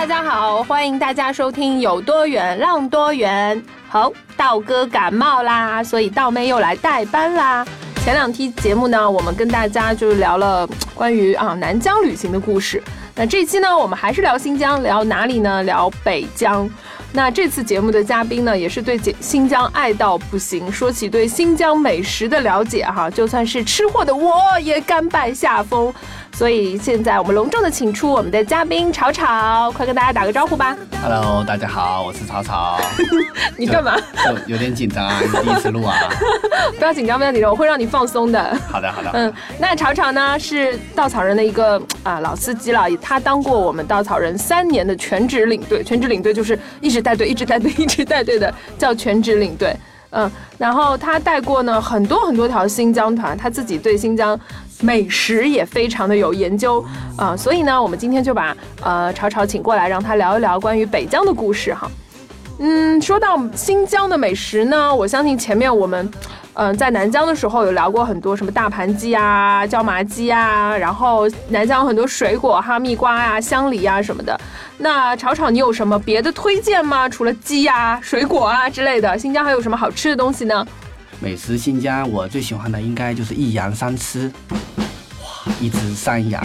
大家好，欢迎大家收听有多远浪多远。好，道哥感冒啦，所以道妹又来代班啦。前两期节目呢，我们跟大家就是聊了关于啊南疆旅行的故事。那这期呢，我们还是聊新疆，聊哪里呢？聊北疆。那这次节目的嘉宾呢，也是对新疆爱到不行。说起对新疆美食的了解，哈，就算是吃货的我也甘拜下风。所以现在我们隆重的请出我们的嘉宾草草，快跟大家打个招呼吧。Hello，大家好，我是草草。你干嘛？有有点紧张啊，第一次录啊。不要紧张，不要紧张，我会让你放松的。好的，好的。嗯，那草草呢是稻草人的一个啊老司机了，他当过我们稻草人三年的全职领队，全职领队就是一直带队，一直带队，一直带队的，叫全职领队。嗯，然后他带过呢很多很多条新疆团，他自己对新疆美食也非常的有研究啊、所以呢，我们今天就把呃潮潮请过来，让他聊一聊关于北疆的故事哈。嗯，说到新疆的美食呢，我相信前面我们，嗯、在南疆的时候有聊过很多什么大盘鸡啊、椒麻鸡啊，然后南疆有很多水果，哈密瓜啊、香梨啊什么的。那炒炒，你有什么别的推荐吗？除了鸡呀、水果啊之类的，新疆还有什么好吃的东西呢？美食新疆，我最喜欢的应该就是一羊三吃。哇，一只山羊，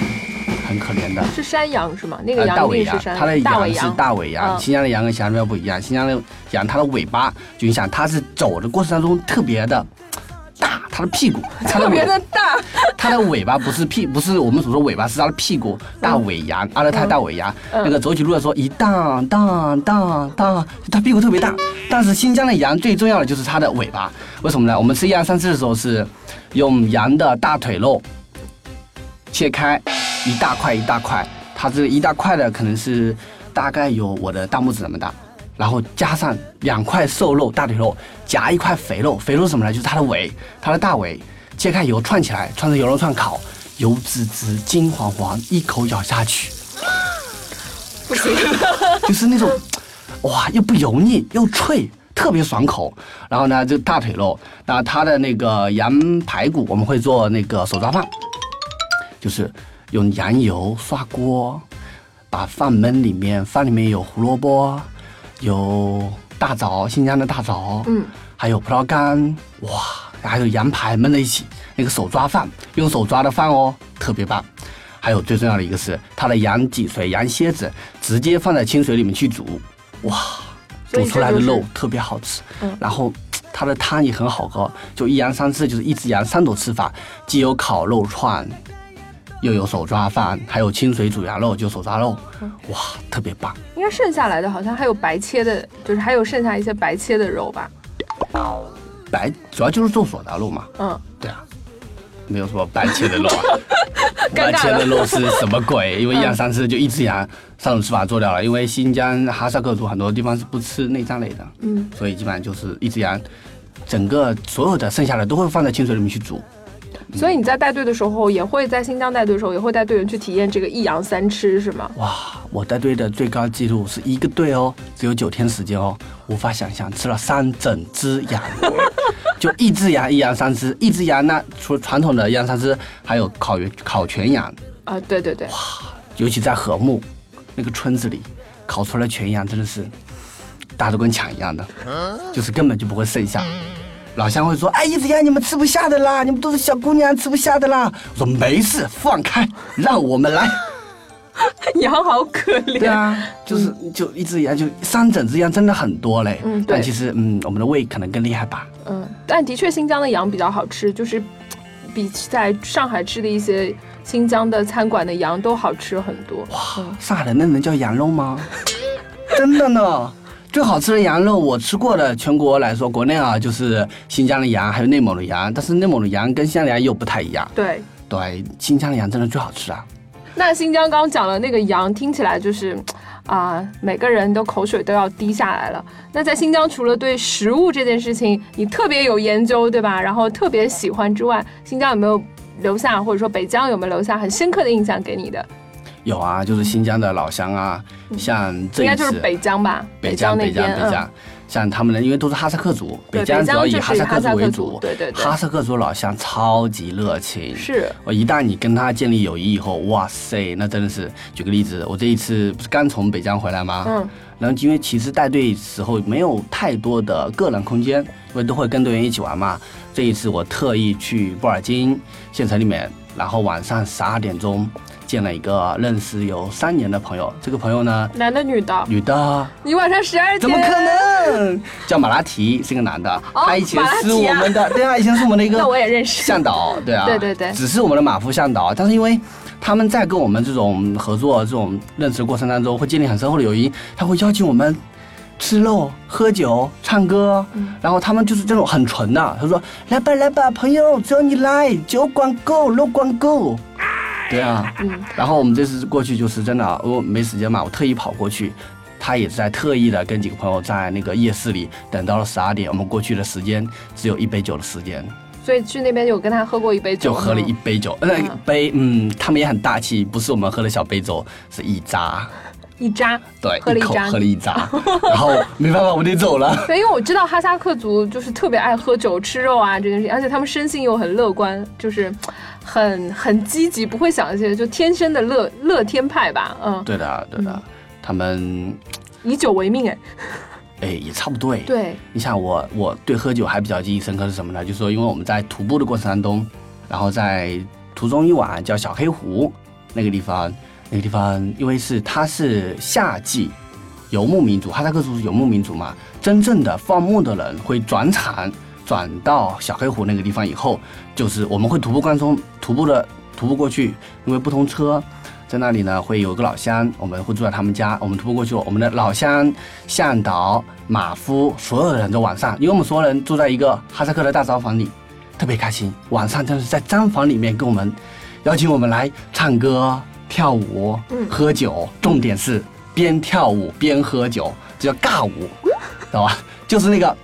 很可怜的。是山羊是吗？那个呃，大尾羊它的羊是大尾羊。新疆的羊跟其他地方不一样。新疆的羊，它的尾巴，就你想，它是走的过程当中特别的大，它的屁股，它的特别尾的大，它的尾巴不是屁，不是我们所说尾巴，是它的屁股。大尾羊，阿勒泰大尾羊，嗯那个走起路的时候一荡荡荡荡，它屁股特别大。但是新疆的羊最重要的就是它的尾巴，为什么呢？我们吃羊三吃的时候是用羊的大腿肉切开一大块一大块，它这一大块的可能是大概有我的大拇指那么大。然后加上两块瘦肉，大腿肉，夹一块肥肉，肥肉什么呢？就是它的尾，它的大尾，切开以后串起来，串成羊肉串烤，油滋滋，金黄黄，一口咬下去，不行。就是那种，哇，又不油腻又脆，特别爽口。然后呢，这大腿肉，那它的那个羊排骨，我们会做那个手抓饭，就是用羊油刷锅，把饭焖里面，饭里面有胡萝卜，有大枣，新疆的大枣，嗯，还有葡萄干，哇，还有羊排焖在一起，那个手抓饭，用手抓的饭哦，特别棒。还有最重要的一个是它的羊脊髓、羊蝎子，直接放在清水里面去煮，哇，煮出来的肉特别好吃。嗯然后它的汤也很好喝，就一羊三吃，就是一只羊三种吃法，既有烤肉串，又有手抓饭，还有清水煮羊肉，就手抓肉，嗯哇，特别棒。应该剩下来的好像还有白切的，就是还有剩下一些白切的肉吧。白主要就是做手抓肉嘛，嗯，对啊，没有什么白切的肉啊。白切的肉是什么鬼？因为一羊三吃就一只羊三种吃法做掉了。因为新疆哈萨克族很多地方是不吃内脏类的，嗯，所以基本上就是一只羊，整个所有的剩下的都会放在清水里面去煮。所以你在带队的时候，也会在新疆带队的时候，也会带队员去体验这个一羊三吃，是吗？哇，我带队的最高纪录是一个队哦，只有九天时间哦，无法想象吃了三整只羊，就一只羊一羊三吃，一只羊呢，除了传统的一羊三吃，还有烤烤全羊，啊，对对对，哇尤其在禾木那个村子里，烤出来全羊真的是大家都跟抢一样的，就是根本就不会剩下。老乡会说：“哎，一只羊你们吃不下的啦，你们都是小姑娘吃不下的啦。”我说：“没事，放开，让我们来。”羊好可怜。对啊，就是就一只羊就三整只羊真的很多嘞。嗯对但其实嗯，我们的胃可能更厉害吧。嗯，但的确新疆的羊比较好吃，就是比在上海吃的一些新疆的餐馆的羊都好吃很多。哇上海的那能叫羊肉吗？真的呢。最好吃的羊肉，我吃过的，全国来说，国内啊就是新疆的羊，还有内蒙的羊，但是内蒙的羊跟新疆的羊又不太一样。对，对，新疆的羊真的最好吃啊。那新疆刚刚讲了那个羊，听起来就是啊、每个人都口水都要滴下来了。那在新疆，除了对食物这件事情你特别有研究，对吧？然后特别喜欢之外，新疆有没有留下，或者说北疆有没有留下很深刻的印象给你的？有啊，就是新疆的老乡啊，像这一次应该就是北疆吧？北疆、北疆、北疆，像他们呢，因为都是哈萨克族，北疆主要以哈萨克族为主。对对对哈萨克族老乡超级热情嗯，。是我一旦你跟他建立友谊以后，哇塞，那真的是。举个例子，我这一次不是刚从北疆回来吗？嗯。然后因为其实带队时候没有太多的个人空间，因为都会跟队员一起玩嘛。这一次我特意去布尔津县城里面，然后晚上十二点钟见了一个认识有三年的朋友。这个朋友呢，男的女的？女的。你晚上十二点？怎么可能？叫马拉提，是个男的，哦他以前是我们的，对啊，以前是我们的一个 那我也认识向导，对啊，对对对只是我们的马夫向导，但是因为他们在跟我们这种合作、这种认识过程当中，会建立很深厚的友谊，他会邀请我们。吃肉、喝酒、唱歌，嗯然后他们就是这种很纯的。他说：“来吧，来吧，朋友，只要你来，酒管够，肉管够。”对啊，嗯然后我们这次过去就是真的，我没时间嘛，我特意跑过去。他也是在特意的跟几个朋友在那个夜市里等到了十二点，我们过去的时间只有一杯酒的时间，所以去那边有跟他喝过一杯酒，就喝了一杯酒，那嗯一杯，嗯，他们也很大气，不是我们喝的小杯酒，是一扎，一扎，对，喝了一扎喝了一扎，然后没办法，我得走了。对，因为我知道哈萨克族就是特别爱喝酒、吃肉啊这件事情，而且他们生性又很乐观，就是很很积极，不会想一些，就天生的乐乐天派吧。嗯，对的，对的，他们以酒为命，哎，哎也差不多哎。对，你想我我对喝酒还比较记忆深刻是什么呢？就是说，因为我们在徒步的过程当中，然后在途中一晚叫小黑湖那个地方，那个地方因为是它是夏季游牧民族，哈萨克族是游牧民族嘛，真正的放牧的人会转场转到小黑湖那个地方以后，就是我们会徒步关中徒步的徒步过去，因为不通车。在那里呢，会有个老乡，我们会住在他们家。我们徒步过去，我们的老乡、向导、马夫，所有的人都晚上，因为我们所有人住在一个哈萨克的大澡房里，特别开心。晚上就是在毡房里面跟我们邀请我们来唱歌、跳舞、嗯喝酒，重点是边跳舞边喝酒，这叫尬舞，知道吧？就是那个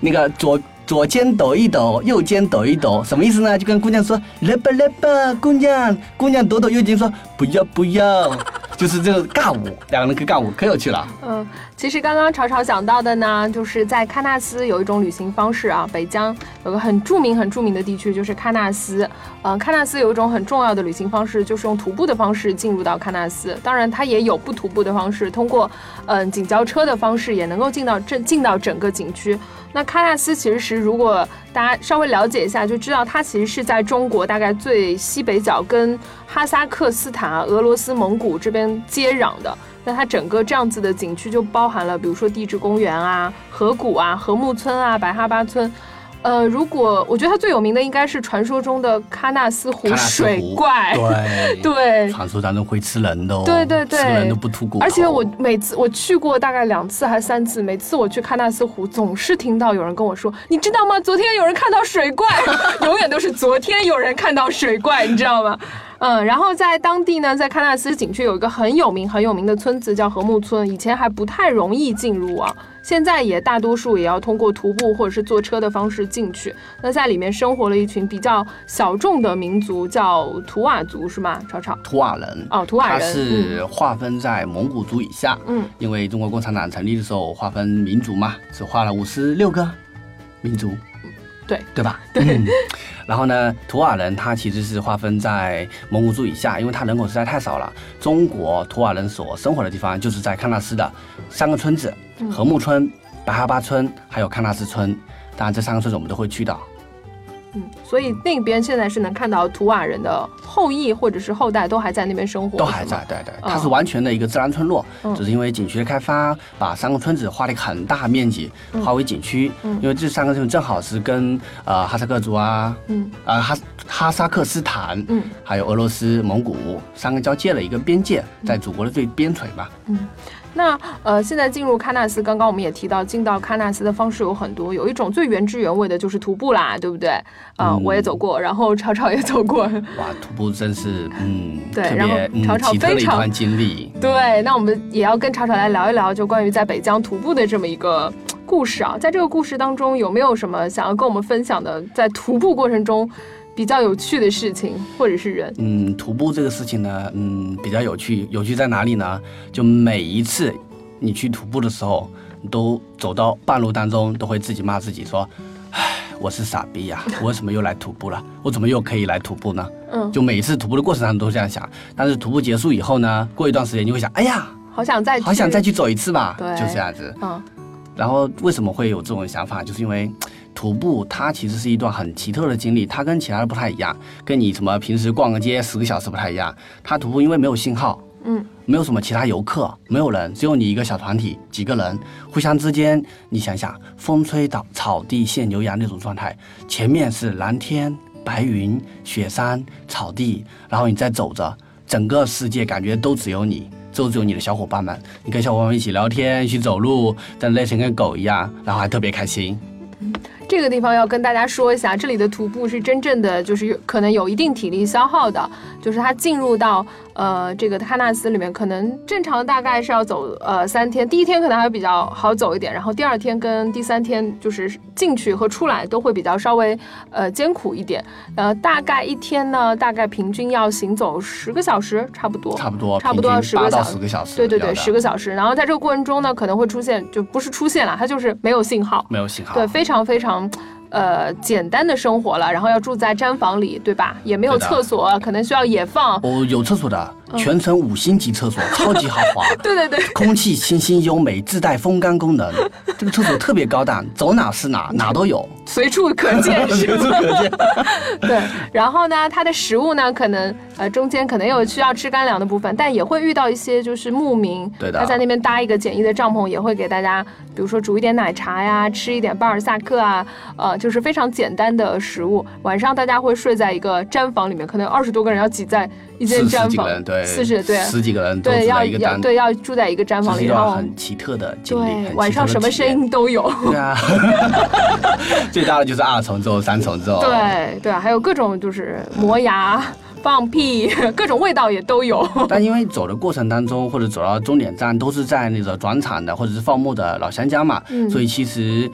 那个左左肩抖一抖，右肩抖一抖，什么意思呢？就跟姑娘说来吧来吧，姑娘，姑娘抖抖右肩说不要不要，就是这个尬舞，两个人可以尬舞，可有趣了。嗯，其实刚刚潮潮讲到的呢，就是在喀纳斯有一种旅行方式啊，北疆有个很著名、很著名的地区就是喀纳斯。嗯、喀纳斯有一种很重要的旅行方式，就是用徒步的方式进入到喀纳斯。当然，它也有不徒步的方式，通过嗯景交车的方式也能够进到这进到整个景区。那喀纳斯其实，如果大家稍微了解一下，就知道它其实是在中国大概最西北角，跟哈萨克斯坦、俄罗斯、蒙古这边接壤的。那它整个这样子的景区就包含了，比如说地质公园啊、河谷啊、禾木村啊、白哈巴村。呃，如果我觉得它最有名的应该是传说中的喀纳斯湖水怪，对 对传说当中会吃人的哦，对对对吃人都不吐骨头。而且我每次我去过大概两次还是三次，每次我去喀纳斯湖，总是听到有人跟我说，你知道吗？昨天有人看到水怪，永远都是昨天有人看到水怪，你知道吗？嗯，然后在当地呢，在喀纳斯景区有一个很有名很有名的村子叫禾木村，以前还不太容易进入啊，现在也大多数也要通过徒步或者是坐车的方式进去。那在里面生活了一群比较小众的民族，叫图瓦族，是吗？吵吵？图瓦人哦图瓦人他是划分在蒙古族以下，嗯，因为中国共产党成立的时候划分民族嘛，只划了五十六个民族，对对吧？对。嗯、然后呢，图瓦人他其实是划分在蒙古族以下，因为他人口实在太少了。中国图瓦人所生活的地方就是在喀纳斯的三个村子：禾木村、白哈巴村，还有喀纳斯村。当然，这三个村子我们都会去到。嗯，所以那边现在是能看到图瓦人的后裔或者是后代都还在那边生活，都还在，对对，嗯。它是完全的一个自然村落，嗯。只是因为景区的开发，把三个村子划了一个很大面积，划为景区。嗯。因为这三个村正好是跟呃哈萨克族啊，嗯。呃哈哈萨克斯坦，嗯。还有俄罗斯、蒙古三个交界的一个边界，嗯在祖国的最边陲嘛。那呃，现在进入喀纳斯，刚刚我们也提到，进到喀纳斯的方式有很多，有一种最原汁原味的，就是徒步啦，对不对？啊、嗯我也走过，然后吵吵也走过。哇，徒步真是嗯，对特然后别潮潮嗯奇特的非常。对，那我们也要跟吵吵来聊一聊，就关于在北疆徒步的这么一个故事啊。在这个故事当中，有没有什么想要跟我们分享的，在徒步过程中比较有趣的事情，或者是人？嗯，徒步这个事情呢，嗯，比较有趣。有趣在哪里呢？就每一次你去徒步的时候，你都走到半路当中，都会自己骂自己说：“唉，我是傻逼呀、我为什么又来徒步了？我怎么又可以来徒步呢？”嗯，就每一次徒步的过程当中都这样想。但是徒步结束以后呢，过一段时间你会想：“哎呀，好想再去好想再去走一次吧。”对就这样子。嗯然后为什么会有这种想法？就是因为徒步它其实是一段很奇特的经历，它跟其他的不太一样，跟你什么平时逛个街十个小时不太一样。它徒步因为没有信号，嗯，没有什么其他游客，没有人，只有你一个小团体，几个人互相之间，你想想，风吹草草地现牛羊那种状态，前面是蓝天白云、雪山、草地，然后你再走着，整个世界感觉都只有你。都只有你的小伙伴们，你跟小伙伴们一起聊天，一起走路，但累成跟狗一样，然后还特别开心。这个地方要跟大家说一下，这里的徒步是真正的，就是有可能有一定体力消耗的，就是它进入到呃这个喀纳斯里面，可能正常大概是要走呃三天，第一天可能还比较好走一点，然后第二天跟第三天就是进去和出来都会比较稍微呃艰苦一点，呃大概一天呢，大概平均要行走十个小时，差不多，差不多，差不多要十个小时。个小时，对对对，十个小时，然后在这个过程中呢，可能会出现就不是出现了，它就是没有信号。没有信号，对，非常非常。呃，简单的生活了，然后要住在毡房里，对吧？也没有厕所，可能需要野放。哦，有厕所的，嗯全程五星级厕所，超级豪华，对对对，空气清新优美，自带风干功能。这个厕所特别高档，走哪是哪，哪都有。随处可见是随处吧？可见。对，然后呢，它的食物呢，可能呃中间可能有需要吃干粮的部分，但也会遇到一些就是牧民，对的他在那边搭一个简易的帐篷，也会给大家，比如说煮一点奶茶呀，吃一点巴尔萨克啊，呃，就是非常简单的食物。晚上大家会睡在一个毡房里面，可能有二十多个人要挤在一间毡房对，四十对。十几个人都对，要一个单，要对要住在一个毡房里，然后很奇特的经历，对晚上什么声？音都有。对啊，最大的就是二重奏、三重奏。对对啊，还有各种就是磨牙、放屁，各种味道也都有。但因为走的过程当中，或者走到终点站，都是在那个转场的或者是放牧的老乡家嘛，嗯所以其实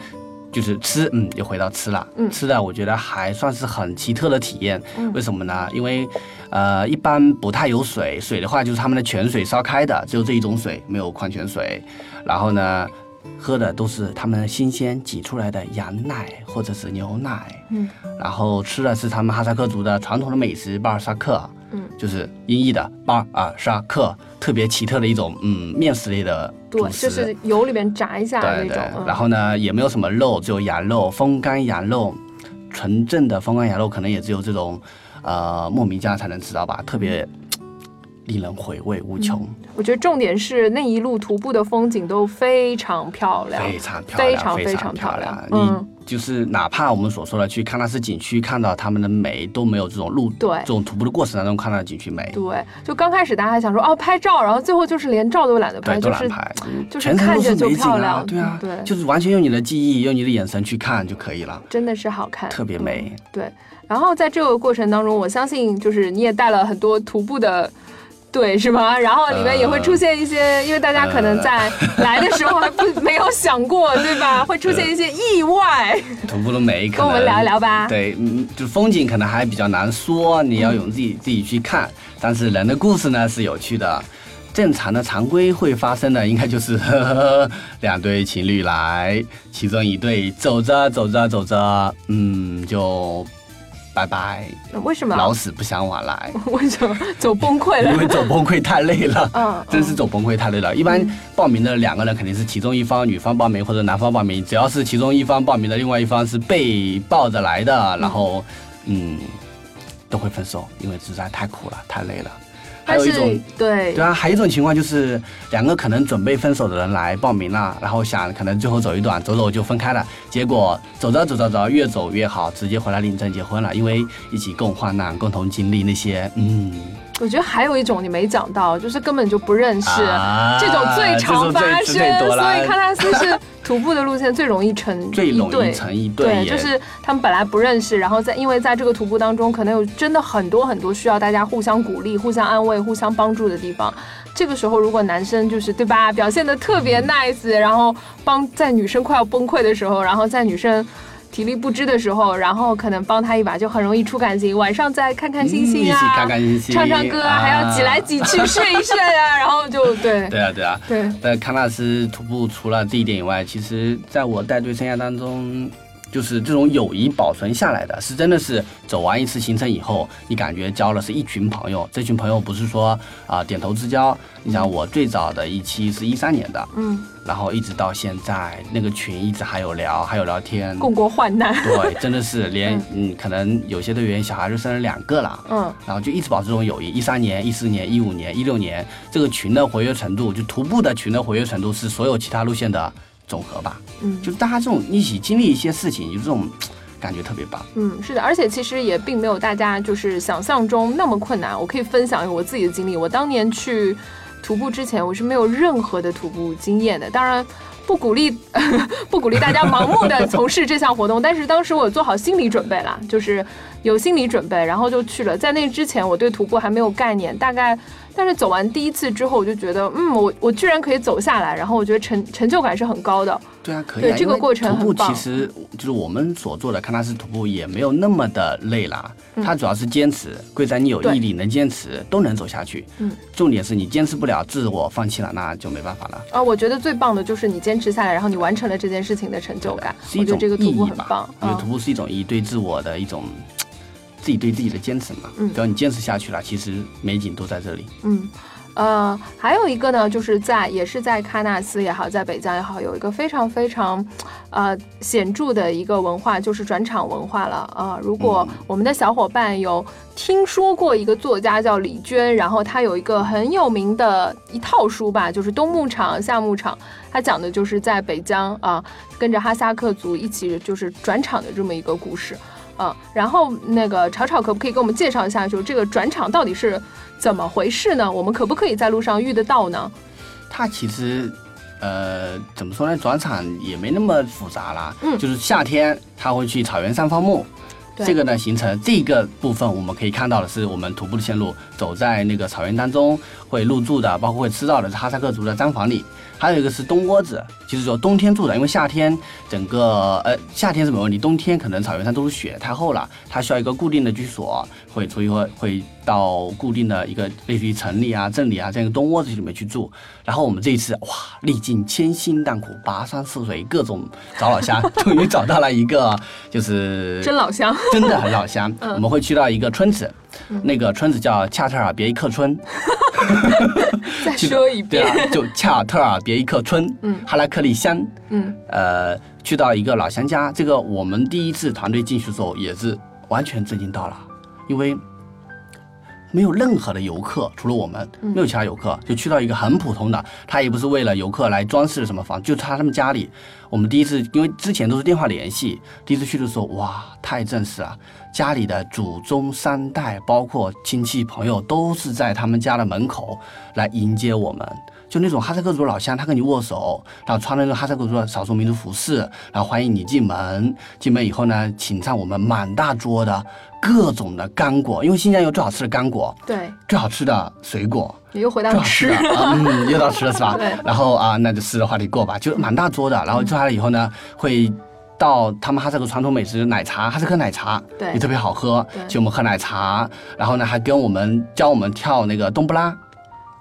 就是吃，嗯，又回到吃了。嗯吃的我觉得还算是很奇特的体验。嗯为什么呢？因为呃，一般不太有水，水的话就是他们的泉水烧开的，只有这一种水，没有矿泉水。然后呢，喝的都是他们新鲜挤出来的羊奶或者是牛奶。嗯，然后吃的是他们哈萨克族的传统的美食巴尔萨克。嗯，就是音译的巴尔萨克，特别奇特的一种嗯面食类的对主，食。就是油里面炸一下那对对种。，嗯然后呢也没有什么肉，只有羊肉，风干羊肉，纯正的风干羊肉可能也只有这种呃牧民家才能吃到吧，特别令人回味无穷，我觉得重点是那一路徒步的风景都非常漂亮，非常漂亮，非常非非常漂漂亮你嗯就是哪怕我们所说的去喀纳斯景区看到他们的美，都没有这种路对这种徒步的过程当中看到的景区美。对，就刚开始大家还想说哦拍照，然后最后就是连照都懒得拍，对，就是都难拍，嗯就是全程看着就都是美景啊漂亮，对啊，对就是完全用你的记忆，用你的眼神去看就可以了，真的是好看，特别美。嗯对，然后在这个过程当中，我相信就是你也带了很多徒步的。队是吗？然后里面也会出现一些，因为大家可能在来的时候还不没有想过，对吧？会出现一些意外，徒步的美可能跟我们聊一聊吧。对，嗯，就风景可能还比较难说，你要用自己、自己去看。但是人的故事呢是有趣的。正常的常规会发生的，应该就是 呵呵两对情侣来，其中一对走着走着走着，嗯，就拜拜，为什么？老死不相往来，为什么走崩溃了？因为走崩溃太累了。嗯，真是走崩溃太累了。一般报名的两个人肯定是其中一方女方报名或者男方报名，只要是其中一方报名的，另外一方是被抱着来的，然后嗯都会分手，因为实在太苦了，太累了。还有一种对。对啊，还有一种情况就是两个可能准备分手的人来报名了，然后想可能最后走一段，走走就分开了，结果走着走着走着越走越好，直接回来领证结婚了，因为一起共患难、共同经历那些，嗯，我觉得还有一种你没讲到，就是根本就不认识，啊这种最常发生，所以喀纳斯是徒步的路线最容易成最容易成一对对，就是他们本来不认识，然后在因为在这个徒步当中，可能有真的很多很多需要大家互相鼓励、互相安慰、互相帮助的地方。这个时候，如果男生就是对吧，表现的特别 nice，然后帮在女生快要崩溃的时候，然后在女生。体力不支的时候，然后可能帮他一把，就很容易出感情。晚上再看看星星啊，嗯一起看看星星唱唱歌啊，还要挤来挤去睡一睡啊，然后就对 对啊对啊。对，在喀纳斯徒步除了这一点以外，其实在我带队生涯当中，就是这种友谊保存下来的，是真的是走完一次行程以后，你感觉交了是一群朋友。这群朋友不是说啊、点头之交。你想我最早的一期是一三年的，嗯，然后一直到现在，那个群一直还有聊，还有聊天。共过患难。对，真的是 连嗯，可能有些队员小孩就生了两个了。嗯，然后就一直保持这种友谊。一三年、一四年、一五年、一六年，这个群的活跃程度，就徒步的群的活跃程度是所有其他路线的总和吧。嗯就是大家这种一起经历一些事情，就这种感觉特别棒。嗯，是的，而且其实也并没有大家就是想象中那么困难。我可以分享一个我自己的经历，我当年去徒步之前，我是没有任何的徒步经验的，当然。不鼓励，不鼓励大家盲目的从事这项活动。但是当时我做好心理准备了，就是有心理准备，然后就去了。在那之前，我对徒步还没有概念，大概，但是走完第一次之后，我就觉得，嗯，我我居然可以走下来，然后我觉得成成就感是很高的。对啊，可以、啊。对这个徒步其实就是我们所做的喀纳斯徒步也没有那么的累啦，它主要是坚持，贵在你有毅力，能坚持都能走下去。嗯，重点是你坚持不了，自我放弃了，那就没办法了。啊，我觉得最棒的就是你坚持下来，然后你完成了这件事情的成就感。是一种我觉得这个徒步很棒。嗯我觉得徒步是一种意义，对自我的一种自己对自己的坚持嘛。嗯只要你坚持下去了，其实美景都在这里。嗯，呃，还有一个呢，就是在也是在喀纳斯也好，在北疆也好，有一个非常非常呃显著的一个文化，就是转场文化了啊、呃如果我们的小伙伴有听说过一个作家叫李娟，然后她有一个很有名的一套书吧，就是冬牧场、夏牧场，他讲的就是在北疆啊、跟着哈萨克族一起就是转场的这么一个故事。啊，然后那个吵吵可不可以给我们介绍一下，就是这个转场到底是怎么回事呢？我们可不可以在路上遇得到呢？它其实，呃，怎么说呢？转场也没那么复杂啦。嗯就是夏天他会去草原上放牧。对这个呢，行程这个部分我们可以看到的是，我们徒步的线路走在那个草原当中，会入住的，包括会吃到的是哈萨克族的毡房里。还有一个是冬窝子，就是说冬天住的，因为夏天整个呃夏天是没问题，冬天可能草原上都是雪太厚了，它需要一个固定的居所，会所以会会到固定的一个类似于城里啊、镇里啊这样一个冬窝子里面去住。然后我们这一次哇，历尽千辛万苦，跋山涉水，各种找老乡，终于找到了一个就是 真老乡，真的很老乡。嗯我们会去到一个村子，那个村子叫恰特尔别伊克村。再说一遍。对啊，就恰特尔别伊克村，嗯哈拉克利乡，嗯呃，去到一个老乡家。这个我们第一次团队进去的时候也是完全震惊到了，因为没有任何的游客，除了我们，嗯没有其他游客，就去到一个很普通的，他也不是为了游客来装饰什么房，就他他们家里。我们第一次，因为之前都是电话联系，第一次去的时候，哇，太正式了。家里的祖宗三代，包括亲戚朋友，都是在他们家的门口来迎接我们。就那种哈萨克族老乡，他跟你握手，然后穿那种哈萨克族的少数民族服饰，然后欢迎你进门。进门以后呢，请上我们满大桌的各种的干果，因为新疆有最好吃的干果，对，最好吃的水果，你又回到吃吃的，啊嗯，又到吃了是吧？对？然后啊，那就私的话题过吧，就满大桌的，然后坐下来以后呢，会。到他们哈萨克传统美食奶茶，哈萨克奶茶对。也特别好喝对，请我们喝奶茶，然后呢还跟我们教我们跳那个冬不拉，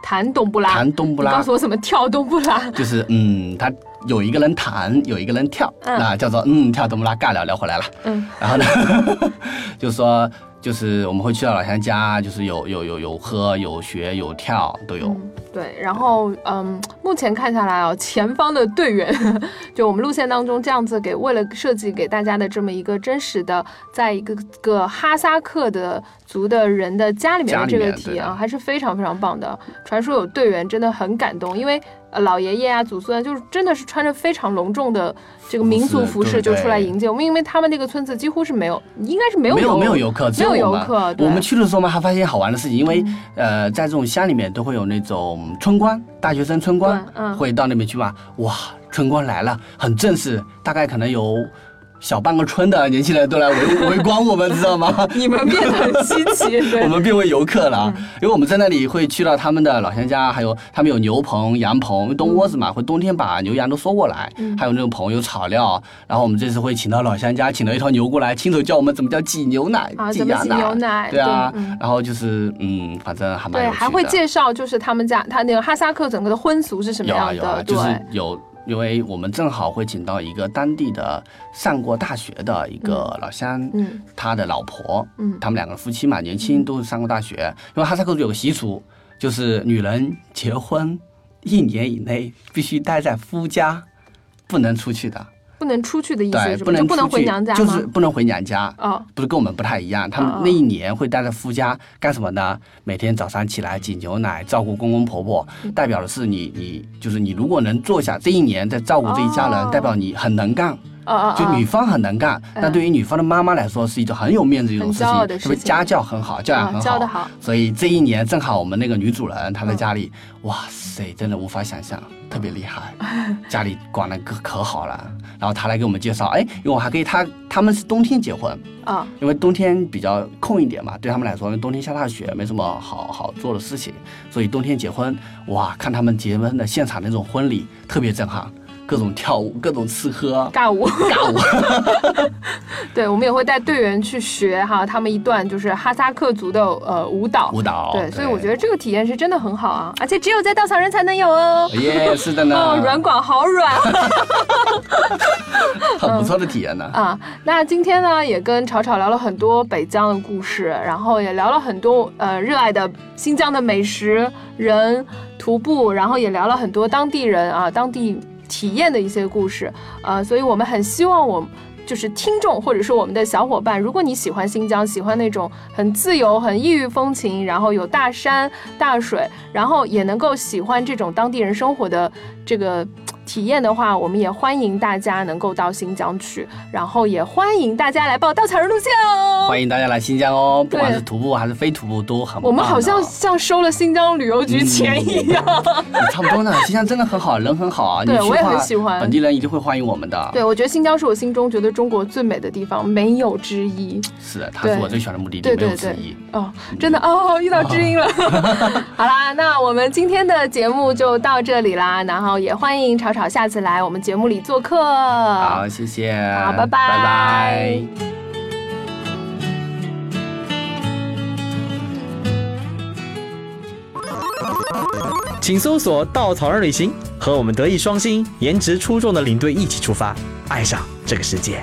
弹冬不拉，弹冬不拉告诉我怎么跳冬不拉？就是嗯，他有一个人弹，有一个人跳，嗯那叫做嗯跳冬不拉，尬聊聊回来了。嗯然后呢，就是说，就是我们会去到老乡家，就是有有有有喝有学有跳都有。嗯对，然后嗯，目前看下来啊，前方的队员，就我们路线当中这样子给，为了设计给大家的这么一个真实的，在一个个哈萨克的族的人的家里面的这个体验啊，还是非常非常棒的。传说有队员真的很感动，因为。呃，老爷爷啊，祖孙就是真的是穿着非常隆重的这个民族服饰就出来迎接我们，因为他们那个村子几乎是没有，应该是没有没有没有游客，没有游客。我们去的时候嘛，还发现好玩的事情，因为呃，在这种乡里面都会有那种村官，大学生村官会到那边去嘛。哇，村官来了，很正式，大概可能有。小半个村的年轻人都来围围观我们，知道吗？你们变得很稀奇，我们变为游客了，因为我们在那里会去到他们的老乡家，还有他们有牛棚、羊棚、冬窝子嘛，会冬天把牛羊都收过来，还有那种棚有草料。然后我们这次会请到老乡家，请了一头牛过来，亲手教我们怎么叫挤牛奶、挤羊奶。对啊，然后就是嗯，反正还蛮对，还会介绍就是他们家他那个哈萨克整个的婚俗是什么样的，就是有。因为我们正好会请到一个当地的上过大学的一个老乡，嗯，他的老婆，嗯，他们两个夫妻嘛，年轻都是上过大学。因为哈萨克族有个习俗，就是女人结婚一年以内必须待在夫家，不能出去的。不能出去的意思是不能不能回娘家就是不能回娘家。哦，不是跟我们不太一样，他们那一年会待在夫家干什么呢？每天早上起来挤牛奶，照顾公公婆婆，代表的是你你就是你如果能坐下这一年在照顾这一家人，代表你很能干。就女方很能干，但对于女方的妈妈来说是一种很有面子的一种事情，是不是家教很好，教养很好，教的好。所以这一年正好我们那个女主人她在家里，哇塞，真的无法想象，特别厉害，家里管的可可好了。然后她来给我们介绍，哎，因为我还可以，她他们是冬天结婚啊，因为冬天比较空一点嘛，对他们来说，冬天下大雪没什么好好做的事情，所以冬天结婚，哇，看他们结婚的现场那种婚礼特别震撼。各种跳舞，各种吃喝，尬舞，尬舞。对，我们也会带队员去学哈，他们一段就是哈萨克族的呃舞蹈。舞蹈。对，所以我觉得这个体验是真的很好啊，而且只有在稻草人才能有哦。耶，是的呢。哦，软管好软。很不错的体验呢。啊，那今天呢也跟吵吵聊了很多北疆的故事，然后也聊了很多呃热爱的新疆的美食、人、徒步，然后也聊了很多当地人啊，当地。体验的一些故事，呃，所以我们很希望我就是听众或者说我们的小伙伴，如果你喜欢新疆，喜欢那种很自由、很异域风情，然后有大山大水，然后也能够喜欢这种当地人生活的这个。体验的话，我们也欢迎大家能够到新疆去，然后也欢迎大家来报稻草人路线哦。欢迎大家来新疆哦，不管是徒步还是非徒步都很。我们好像像收了新疆旅游局钱一样。差不多呢，新疆真的很好，人很好啊。对，我也很喜欢。本地人一定会欢迎我们的。对，我觉得新疆是我心中觉得中国最美的地方，没有之一。是的，它是我最喜欢的目的地，没有之一。哦，真的哦，遇到知音了。好啦，那我们今天的节目就到这里啦，然后也欢迎下次来我们节目里做客。好，谢谢。好，拜拜。拜拜。请搜索“稻草人旅行”，和我们德艺双馨、颜值出众的领队一起出发，爱上这个世界。